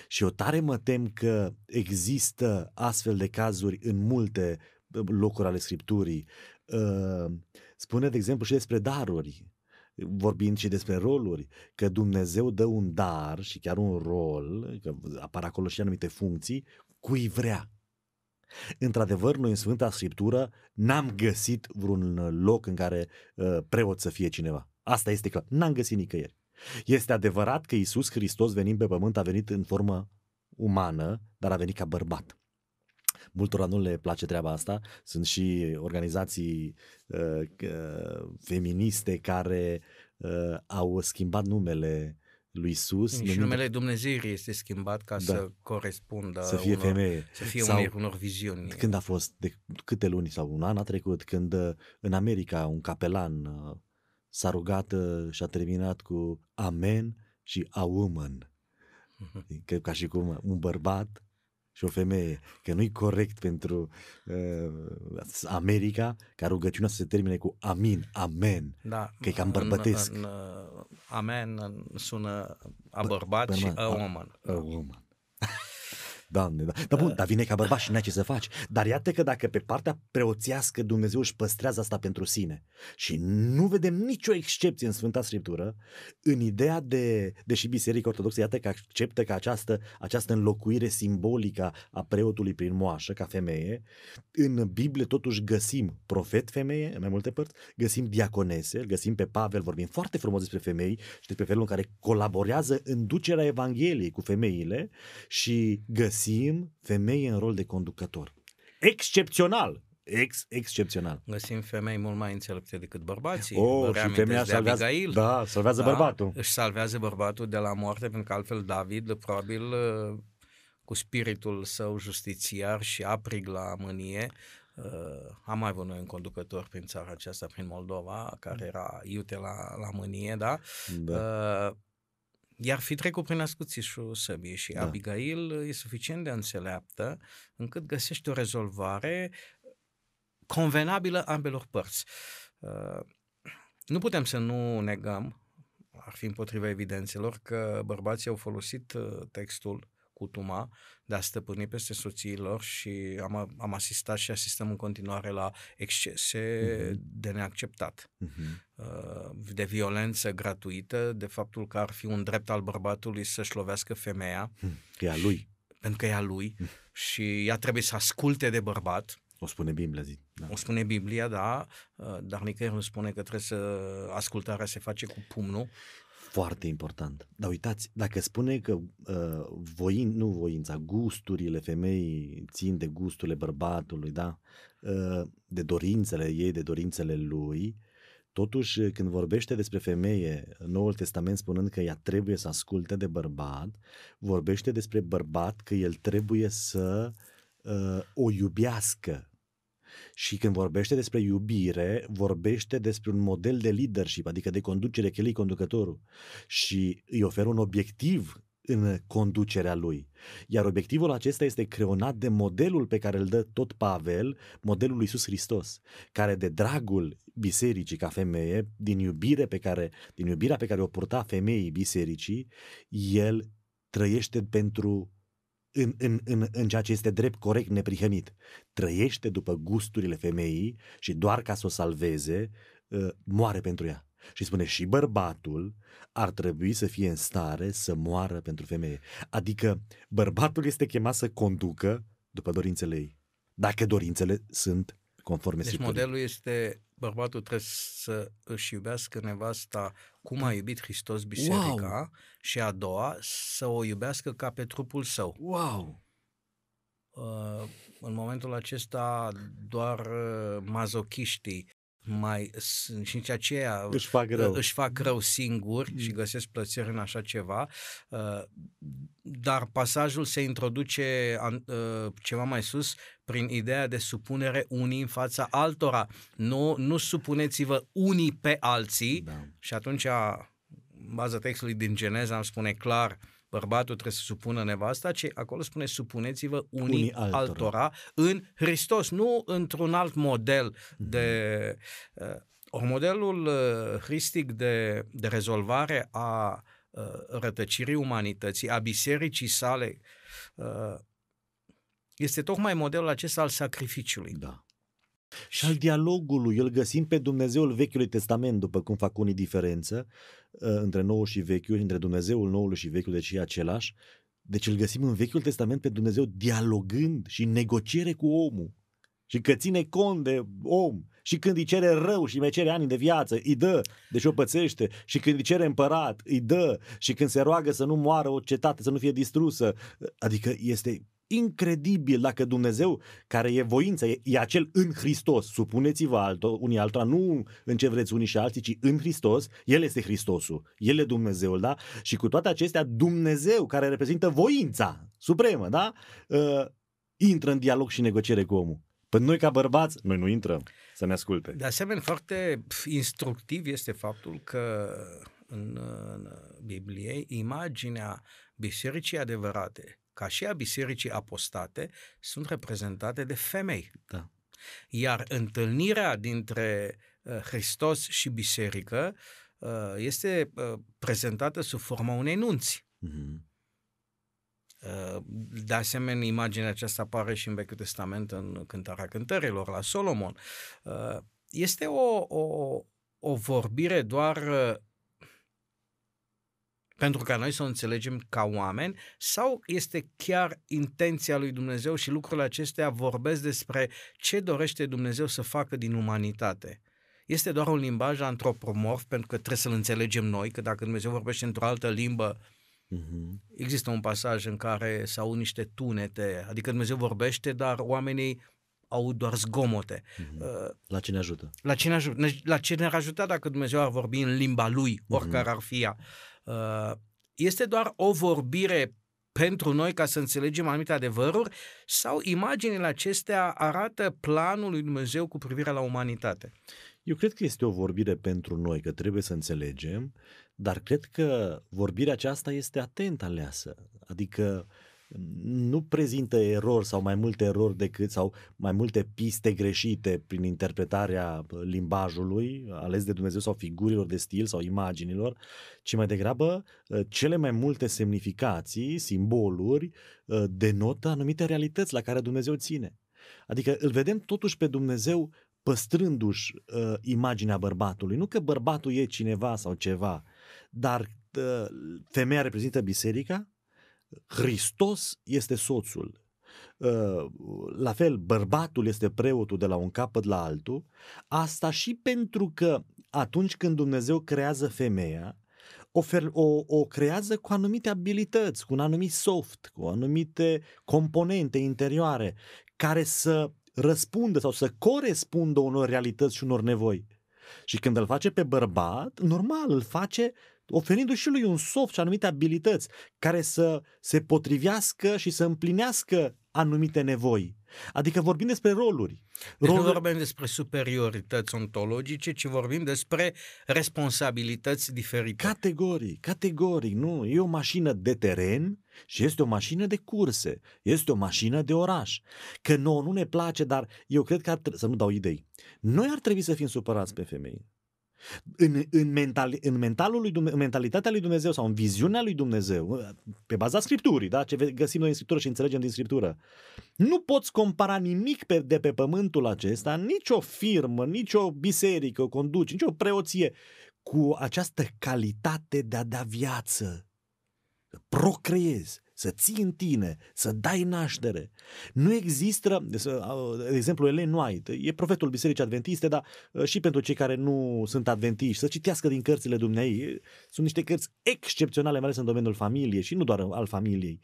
Și eu tare mă tem că există astfel de cazuri în multe locuri ale Scripturii. Ă, spune, de exemplu, și despre daruri, vorbind și despre roluri, că Dumnezeu dă un dar și chiar un rol, că apar acolo și anumite funcții, cui vrea. Într-adevăr, noi în Sfânta Scriptură n-am găsit vreun loc în care uh, preot să fie cineva. Asta este clar. N-am găsit nicăieri. Este adevărat că Isus Hristos venind pe pământ a venit în formă umană, dar a venit ca bărbat. Multora nu le place treaba asta. Sunt și organizații uh, uh, feministe care uh, au schimbat numele lui Isus. Și numele Dumnezeirii este schimbat ca da. să corespundă să fie unor, femeie. Să fie sau unor, unor viziuni. Când a fost, de câte luni sau un an a trecut, când uh, în America un capelan uh, s-a rugat uh, și a terminat cu Amen și a woman. Mhm. Că, ca și cum un bărbat și o femeie, că nu-i corect pentru uh, America ca rugăciunea să se termine cu amin, amen, da, că e cam bărbătesc. În, în, uh, amen sună a bărbat B- și a woman. A, a woman. Doamne, da. Dar bun, dar vine ca bărbat și n-ai ce să faci. Dar iată că dacă pe partea preoțească Dumnezeu își păstrează asta pentru sine și nu vedem nicio excepție în Sfânta Scriptură, în ideea de, deși Biserica Ortodoxă iată că acceptă că această, această înlocuire simbolică a preotului prin moașă, ca femeie, în Biblie totuși găsim profet femeie, în mai multe părți, găsim diaconese, îl găsim pe Pavel, vorbim foarte frumos despre femei și despre felul în care colaborează în ducerea Evangheliei cu femeile și găsim găsim femei în rol de conducător. Excepțional! Ex, excepțional. Găsim femei mult mai înțelepte decât bărbații. Oh, și femeia salvează, Abigail, da, salvează da, bărbatul. Își salvează bărbatul de la moarte, pentru că altfel David, probabil, cu spiritul său justițiar și aprig la mânie, Uh, am mai avut noi un conducător prin țara aceasta, prin Moldova, care era iute la, la mânie, da? da. Uh, iar fi trecut prin ascuțișul săbii și da. Abigail e suficient de înțeleaptă încât găsește o rezolvare convenabilă ambelor părți. Uh, nu putem să nu negăm, ar fi împotriva evidențelor, că bărbații au folosit uh, textul cutuma de a stăpâni peste soțiilor și am, am asistat și asistăm în continuare la excese uh-huh. de neacceptat, uh-huh. de violență gratuită, de faptul că ar fi un drept al bărbatului să-și lovească femeia. Hmm. Că e a lui. Pentru că e a lui uh și ea trebuie să asculte de bărbat. O spune Biblia, zi. Da. O spune Biblia, da, uh, dar nicăieri nu spune că trebuie să ascultarea se face cu pumnul foarte important. Dar uitați, dacă spune că uh, voin, nu voința, gusturile femeii țin de gusturile bărbatului, da? Uh, de dorințele ei, de dorințele lui, totuși când vorbește despre femeie, Noul Testament spunând că ea trebuie să asculte de bărbat, vorbește despre bărbat că el trebuie să uh, o iubească și când vorbește despre iubire, vorbește despre un model de leadership, adică de conducere, că el e conducătorul. Și îi oferă un obiectiv în conducerea lui. Iar obiectivul acesta este creonat de modelul pe care îl dă tot Pavel, modelul lui Iisus Hristos, care de dragul bisericii ca femeie, din iubire pe care, din iubirea pe care o purta femeii bisericii, el trăiește pentru în, în, în, în ceea ce este drept, corect, neprihănit. Trăiește după gusturile femeii și doar ca să o salveze, uh, moare pentru ea. Și spune și bărbatul ar trebui să fie în stare să moară pentru femeie. Adică bărbatul este chemat să conducă după dorințele ei. Dacă dorințele sunt conforme Deci modelul este bărbatul trebuie să își iubească nevasta cum a iubit Hristos biserica wow. și a doua să o iubească ca pe trupul său. Wow! Uh, în momentul acesta doar uh, mazochiștii mai și nici aceea își fac rău, își fac rău singuri și găsesc plăcere în așa ceva, uh, dar pasajul se introduce uh, ceva mai sus prin ideea de supunere unii în fața altora. Nu, nu supuneți-vă unii pe alții da. și atunci, în baza textului din Geneza, îmi spune clar uh, bărbatul trebuie să supună nevasta, ci acolo spune supuneți-vă unii, unii altora. altora în Hristos, nu într-un alt model mm-hmm. de... Uh, ori modelul uh, hristic de, de rezolvare a uh, rătăcirii umanității, a bisericii sale, uh, este tocmai modelul acesta al sacrificiului. Da. Și al dialogului, îl găsim pe Dumnezeul Vechiului Testament, după cum fac unii diferență uh, între Noul și Vechiul, între Dumnezeul Noului și Vechiul, deci e același. Deci îl găsim în Vechiul Testament pe Dumnezeu dialogând și negociere cu omul. Și că ține cont de om. Și când îi cere rău și mai cere ani de viață, îi dă, deci o pățește. Și când îi cere împărat, îi dă. Și când se roagă să nu moară o cetate, să nu fie distrusă. Adică este incredibil dacă Dumnezeu, care e voința, e, e acel în Hristos, supuneți-vă alto, unii altora, nu în ce vreți unii și alții, ci în Hristos, El este Hristosul, El e Dumnezeul, da? Și cu toate acestea, Dumnezeu, care reprezintă voința supremă, da? Uh, intră în dialog și negociere cu omul. Păi noi ca bărbați, noi nu intrăm să ne asculte. De asemenea, foarte instructiv este faptul că în, în Biblie imaginea bisericii adevărate ca și a bisericii apostate, sunt reprezentate de femei. Da. Iar întâlnirea dintre uh, Hristos și biserică uh, este uh, prezentată sub forma unei nunți. Mm-hmm. De asemenea, imaginea aceasta apare și în Vechiul Testament în Cântarea Cântărilor la Solomon. Este o, o, o vorbire doar pentru ca noi să o înțelegem ca oameni sau este chiar intenția lui Dumnezeu și lucrurile acestea vorbesc despre ce dorește Dumnezeu să facă din umanitate? Este doar un limbaj antropomorf pentru că trebuie să-l înțelegem noi, că dacă Dumnezeu vorbește într-o altă limbă, uh-huh. există un pasaj în care s au niște tunete, adică Dumnezeu vorbește, dar oamenii au doar zgomote. Uh-huh. La ce ne ajută? La ce ne ajută? La ce ne-ar ajuta dacă Dumnezeu ar vorbi în limba lui, oricare uh-huh. ar fi ea? Uh, este doar o vorbire pentru noi ca să înțelegem anumite adevăruri sau imaginile acestea arată planul lui Dumnezeu cu privire la umanitate? Eu cred că este o vorbire pentru noi, că trebuie să înțelegem, dar cred că vorbirea aceasta este atent aleasă. Adică uh, nu prezintă erori sau mai multe erori decât sau mai multe piste greșite prin interpretarea limbajului ales de Dumnezeu sau figurilor de stil sau imaginilor, ci mai degrabă ă, cele mai multe semnificații, simboluri, ă, denotă anumite realități la care Dumnezeu ține. Adică îl vedem totuși pe Dumnezeu păstrându-și uh, imaginea bărbatului. Nu că bărbatul e cineva sau ceva, dar uh, femeia reprezintă biserica, Hristos este soțul. Uh, la fel, bărbatul este preotul de la un capăt la altul. Asta și pentru că atunci când Dumnezeu creează femeia, o, o, o creează cu anumite abilități, cu un anumit soft, cu anumite componente interioare care să răspundă sau să corespundă unor realități și unor nevoi. Și când îl face pe bărbat, normal, îl face oferindu-și și lui un soft și anumite abilități care să se potrivească și să împlinească anumite nevoi. Adică vorbim despre roluri. Deci roluri... nu vorbim despre superiorități ontologice, ci vorbim despre responsabilități diferite. Categoric, categoric, nu. E o mașină de teren și este o mașină de curse. Este o mașină de oraș. Că nouă nu ne place, dar eu cred că ar trebui, să nu dau idei. Noi ar trebui să fim supărați pe femei. În, în, mental, în mentalul lui Dumnezeu, mentalitatea lui Dumnezeu sau în viziunea lui Dumnezeu, pe baza Scripturii, da? ce găsim noi în Scriptură și înțelegem din Scriptură, nu poți compara nimic pe, de pe pământul acesta, nicio firmă, nicio biserică o conduci, nicio preoție, cu această calitate de a da viață. Procreezi, să ții în tine, să dai naștere. Nu există, de exemplu, Ellen White, e profetul Bisericii Adventiste, dar uh, și pentru cei care nu sunt adventiști, să citească din cărțile Dumnezei. Sunt niște cărți excepționale, mai ales în domeniul familiei și nu doar al familiei.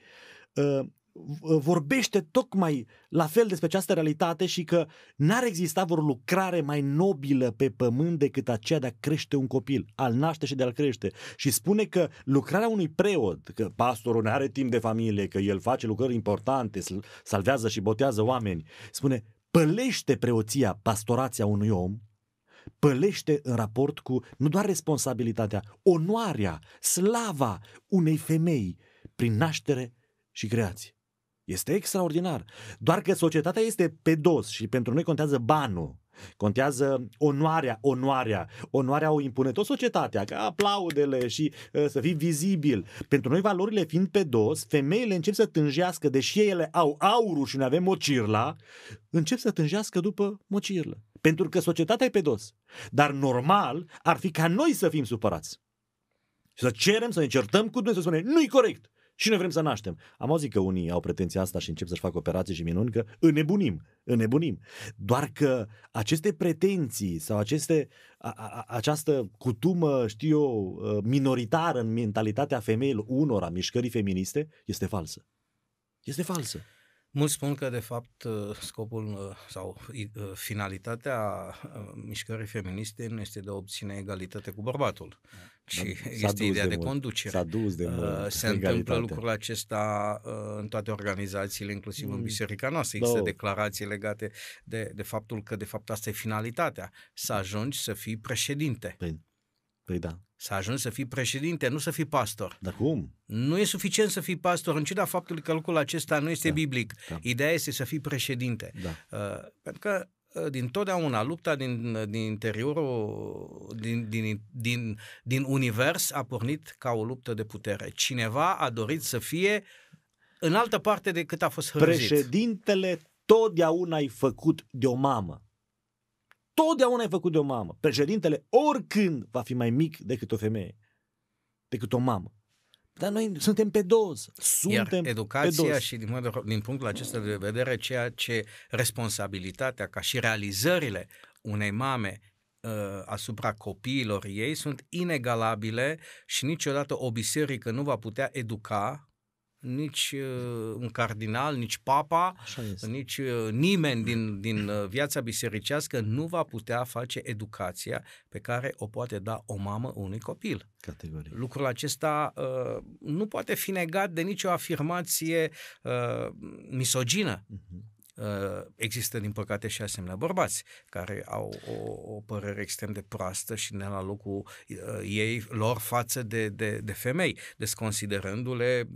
Uh, vorbește tocmai la fel despre această realitate și că n-ar exista vreo lucrare mai nobilă pe pământ decât aceea de a crește un copil, al naște și de a-l crește. Și spune că lucrarea unui preot, că pastorul nu are timp de familie, că el face lucrări importante, salvează și botează oameni, spune, pălește preoția, pastorația unui om, pălește în raport cu nu doar responsabilitatea, onoarea, slava unei femei prin naștere și creație. Este extraordinar. Doar că societatea este pe dos și pentru noi contează banul. Contează onoarea, onoarea. Onoarea o impune tot societatea, ca aplaudele și uh, să fii vizibil. Pentru noi valorile fiind pe dos, femeile încep să tânjească, deși ele au aurul și ne avem mocirla, încep să tânjească după mocirlă. Pentru că societatea e pe dos. Dar normal ar fi ca noi să fim supărați. Și să cerem, să ne certăm cu Dumnezeu, să spunem, nu-i corect. Și noi vrem să naștem. Am auzit că unii au pretenția asta și încep să-și facă operații și minuni, că înnebunim, înnebunim. Doar că aceste pretenții sau aceste, a, a, această cutumă, știu eu, uh, minoritară în mentalitatea femeilor, unora, mișcării feministe, este falsă. Este falsă. Mulți spun că, de fapt, uh, scopul uh, sau uh, finalitatea mișcării feministe nu este de a obține egalitate cu bărbatul, ci S-a este ideea de, de conducere. S-a dus de mult Se întâmplă lucrul acesta în toate organizațiile, inclusiv mm. în biserica noastră. Există da. declarații legate de, de faptul că, de fapt, asta e finalitatea, să ajungi să fii președinte. Păi, păi da. Să ajungi să fii președinte, nu să fii pastor. Dar cum? Nu e suficient să fii pastor, în ciuda faptului că lucrul acesta nu este da, biblic. Da. Ideea este să fii președinte. Da. Uh, pentru că uh, din totdeauna lupta din, din interiorul, din, din, din, din univers a pornit ca o luptă de putere. Cineva a dorit să fie în altă parte decât a fost hărzit. Președintele totdeauna ai făcut de o mamă totdeauna ai făcut de o mamă. Președintele oricând va fi mai mic decât o femeie, decât o mamă. Dar noi suntem pe dos. Suntem Iar educația pe dos. și din, din punctul acesta de vedere, ceea ce responsabilitatea ca și realizările unei mame uh, asupra copiilor ei sunt inegalabile și niciodată o biserică nu va putea educa nici uh, un cardinal, nici papa, nici uh, nimeni din, din uh, viața bisericească nu va putea face educația pe care o poate da o mamă unui copil. Categorie. Lucrul acesta uh, nu poate fi negat de nicio afirmație uh, misogină. Uh-huh. Există, din păcate, și asemenea bărbați care au o, o părere extrem de proastă și ne la locul uh, ei, lor față de, de, de femei, desconsiderându-le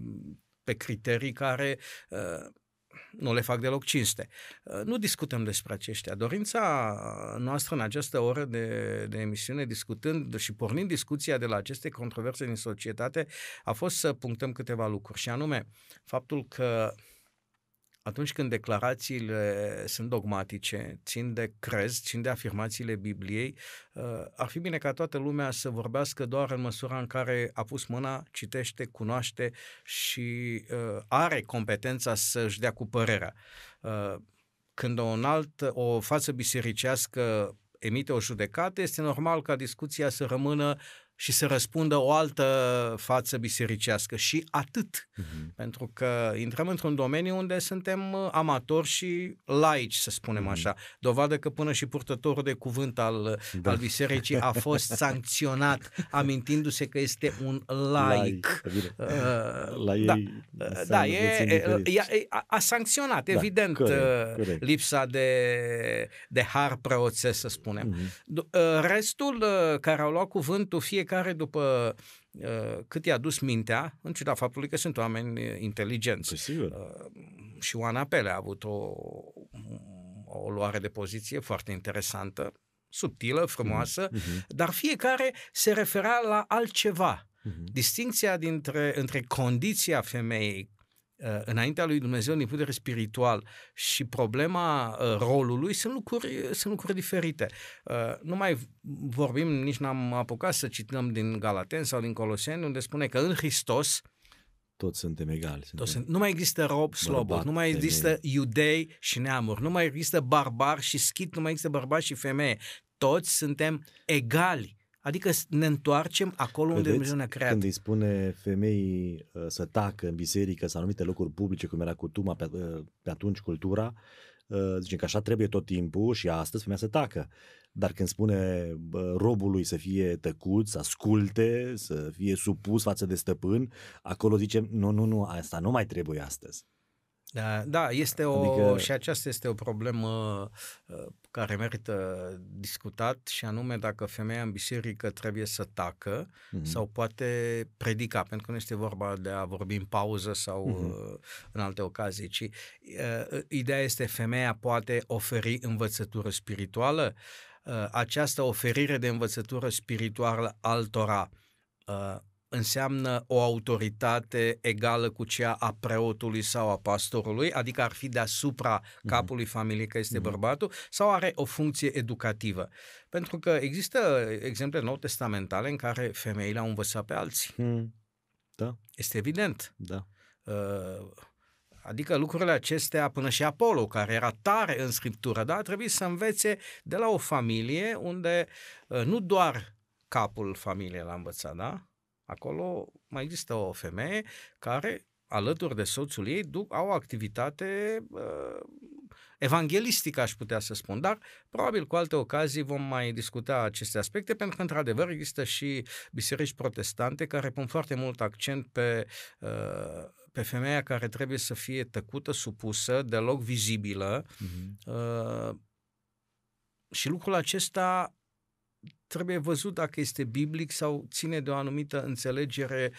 pe criterii care uh, nu le fac deloc cinste. Uh, nu discutăm despre aceștia. Dorința noastră în această oră de, de emisiune, discutând și pornind discuția de la aceste controverse din societate, a fost să punctăm câteva lucruri, și anume faptul că atunci când declarațiile sunt dogmatice, țin de crez, țin de afirmațiile Bibliei, uh, ar fi bine ca toată lumea să vorbească doar în măsura în care a pus mâna, citește, cunoaște și uh, are competența să-și dea cu părerea. Uh, când o, alt, o față bisericească emite o judecată, este normal ca discuția să rămână și să răspundă o altă față bisericească și atât. Uh-huh. Pentru că intrăm într-un domeniu unde suntem uh, amatori și laici, să spunem uh-huh. așa. Dovadă că până și purtătorul de cuvânt al, da. al bisericii a fost sancționat, amintindu-se că este un laic. laic uh, La ei da, da e, e, e, a, a sancționat, da, evident, corect, uh, corect. lipsa de, de har preoțesc, să spunem. Uh-huh. Restul care au luat cuvântul, fie fiecare după uh, cât i-a dus mintea, în ciuda faptului că sunt oameni uh, inteligenți. Păi sigur. Uh, și Oana Pele a avut o, o luare de poziție foarte interesantă, subtilă, frumoasă, mm-hmm. dar fiecare se refera la altceva. Mm-hmm. Distinția dintre, între condiția femeii Uh, înaintea lui Dumnezeu din punct de vedere spiritual și problema uh, rolului sunt lucruri, sunt lucruri diferite. Uh, nu mai vorbim, nici n-am apucat să cităm din Galaten sau din Coloseni, unde spune că în Hristos toți suntem egali. Suntem toți sunt, nu mai există rob, slobod, nu mai există femei. iudei și neamuri, nu mai există barbar și schit, nu mai există bărbat și femeie. Toți suntem egali Adică ne întoarcem acolo Vedeți, unde Dumnezeu ne-a creat. Când îi spune femeii uh, să tacă în biserică sau anumite locuri publice, cum era cutuma pe, uh, pe atunci cultura, uh, zice că așa trebuie tot timpul și astăzi femeia să tacă. Dar când spune bă, robului să fie tăcut, să asculte, să fie supus față de stăpân, acolo zice, nu, nu, nu, asta nu mai trebuie astăzi. Da, da este o, adică... și aceasta este o problemă uh, care merită discutat și anume dacă femeia în biserică trebuie să tacă mm-hmm. sau poate predica, pentru că nu este vorba de a vorbi în pauză sau mm-hmm. în alte ocazii, ci uh, ideea este femeia poate oferi învățătură spirituală, uh, această oferire de învățătură spirituală altora uh, înseamnă o autoritate egală cu cea a preotului sau a pastorului, adică ar fi deasupra mhm. capului familiei că este mm-hmm. bărbatul, sau are o funcție educativă. Pentru că există exemple nou testamentale în care femeile au învățat pe alții. Mm. Da. Este evident. Da. Uh, Adică lucrurile acestea, până și Apollo, care era tare în scriptură, da, trebuie să învețe de la o familie unde uh, nu doar capul familiei l-a învățat, da? Acolo mai există o femeie care, alături de soțul ei, duc, au o activitate uh, evanghelistică, aș putea să spun, dar probabil cu alte ocazii vom mai discuta aceste aspecte, pentru că, într-adevăr, există și biserici protestante care pun foarte mult accent pe, uh, pe femeia care trebuie să fie tăcută, supusă, deloc vizibilă. Uh-huh. Uh, și lucrul acesta trebuie văzut dacă este biblic sau ține de o anumită înțelegere,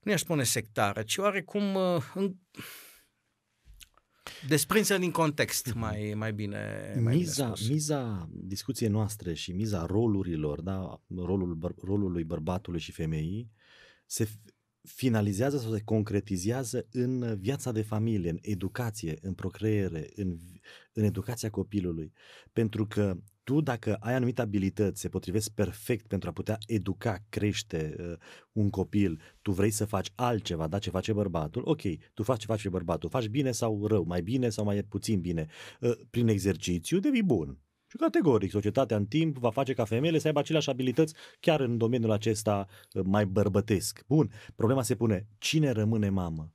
nu i-aș spune sectară, ci oarecum uh, în, desprinsă din context, mhm. mai, mai bine mai miza, bine spus. miza discuției noastre și miza rolurilor, da, rolul, rolului bărbatului și femeii, se finalizează sau se concretizează în viața de familie, în educație, în procreere, în, în educația copilului. Pentru că tu, dacă ai anumite abilități, se potrivesc perfect pentru a putea educa, crește uh, un copil, tu vrei să faci altceva, da, ce face bărbatul, ok, tu faci ce face bărbatul, faci bine sau rău, mai bine sau mai puțin bine, uh, prin exercițiu devii bun. Și categoric, societatea în timp va face ca femeile să aibă aceleași abilități chiar în domeniul acesta uh, mai bărbătesc. Bun, problema se pune, cine rămâne mamă?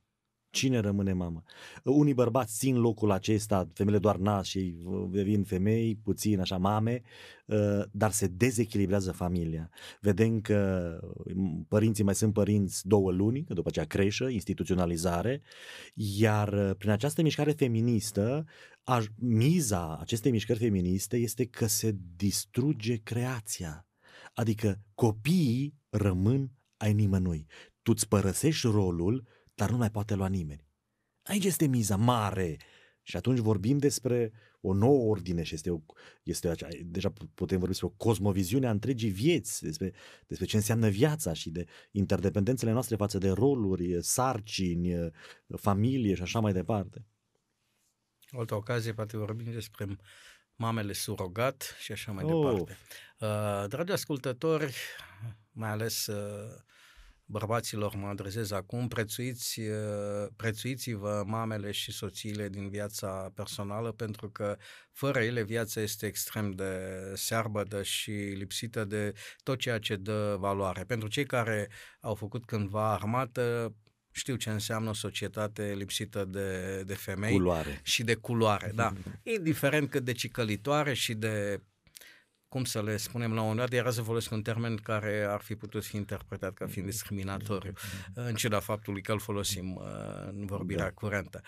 Cine rămâne mamă? Unii bărbați țin locul acesta, femeile doar nas și devin femei, puțin așa mame, ă, dar se dezechilibrează familia. Vedem că părinții mai sunt părinți două luni, că după aceea crește, instituționalizare, iar ă, prin această mișcare feministă, miza acestei mișcări feministe este că se distruge creația. Adică copiii rămân ai nimănui. Tu îți părăsești rolul dar nu mai poate lua nimeni. Aici este miza mare. Și atunci vorbim despre o nouă ordine și este, o, este acea, deja putem vorbi despre o cosmoviziune a întregii vieți, despre, despre ce înseamnă viața și de interdependențele noastre față de roluri, sarcini, familie și așa mai departe. O altă ocazie poate vorbim despre mamele surogat și așa mai oh. departe. Uh, dragi ascultători, mai ales uh, bărbaților mă adresez acum, prețuiți, uh, prețuiți-vă mamele și soțiile din viața personală pentru că fără ele viața este extrem de searbădă și lipsită de tot ceea ce dă valoare. Pentru cei care au făcut cândva armată, știu ce înseamnă o societate lipsită de, de femei culoare. și de culoare, da. Indiferent cât de cicălitoare și de cum să le spunem la un dat, era să folosesc un termen care ar fi putut fi interpretat ca fiind discriminatoriu, în ciuda faptului că îl folosim uh, în vorbirea da. curentă.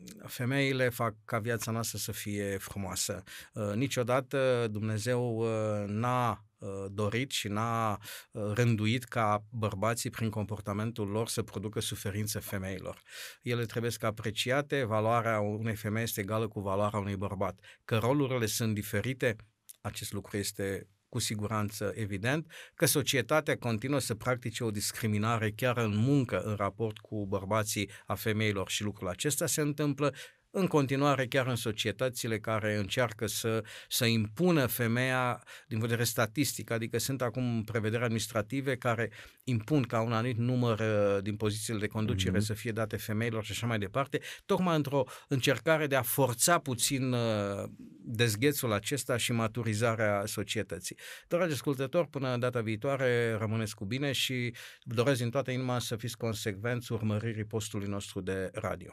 Uh, femeile fac ca viața noastră să fie frumoasă. Uh, niciodată Dumnezeu n-a dorit și n-a rânduit ca bărbații prin comportamentul lor să producă suferință femeilor. Ele trebuie să apreciate, valoarea unei femei este egală cu valoarea unui bărbat. Că rolurile sunt diferite, acest lucru este cu siguranță evident, că societatea continuă să practice o discriminare chiar în muncă în raport cu bărbații a femeilor și lucrul acesta se întâmplă în continuare chiar în societățile care încearcă să, să impună femeia din vedere statistic, adică sunt acum prevederi administrative care impun ca un anumit număr uh, din pozițiile de conducere mm-hmm. să fie date femeilor și așa mai departe, tocmai într-o încercare de a forța puțin uh, dezghețul acesta și maturizarea societății. Dragi ascultători, până data viitoare rămâneți cu bine și doresc din toată inima să fiți consecvenți urmăririi postului nostru de radio.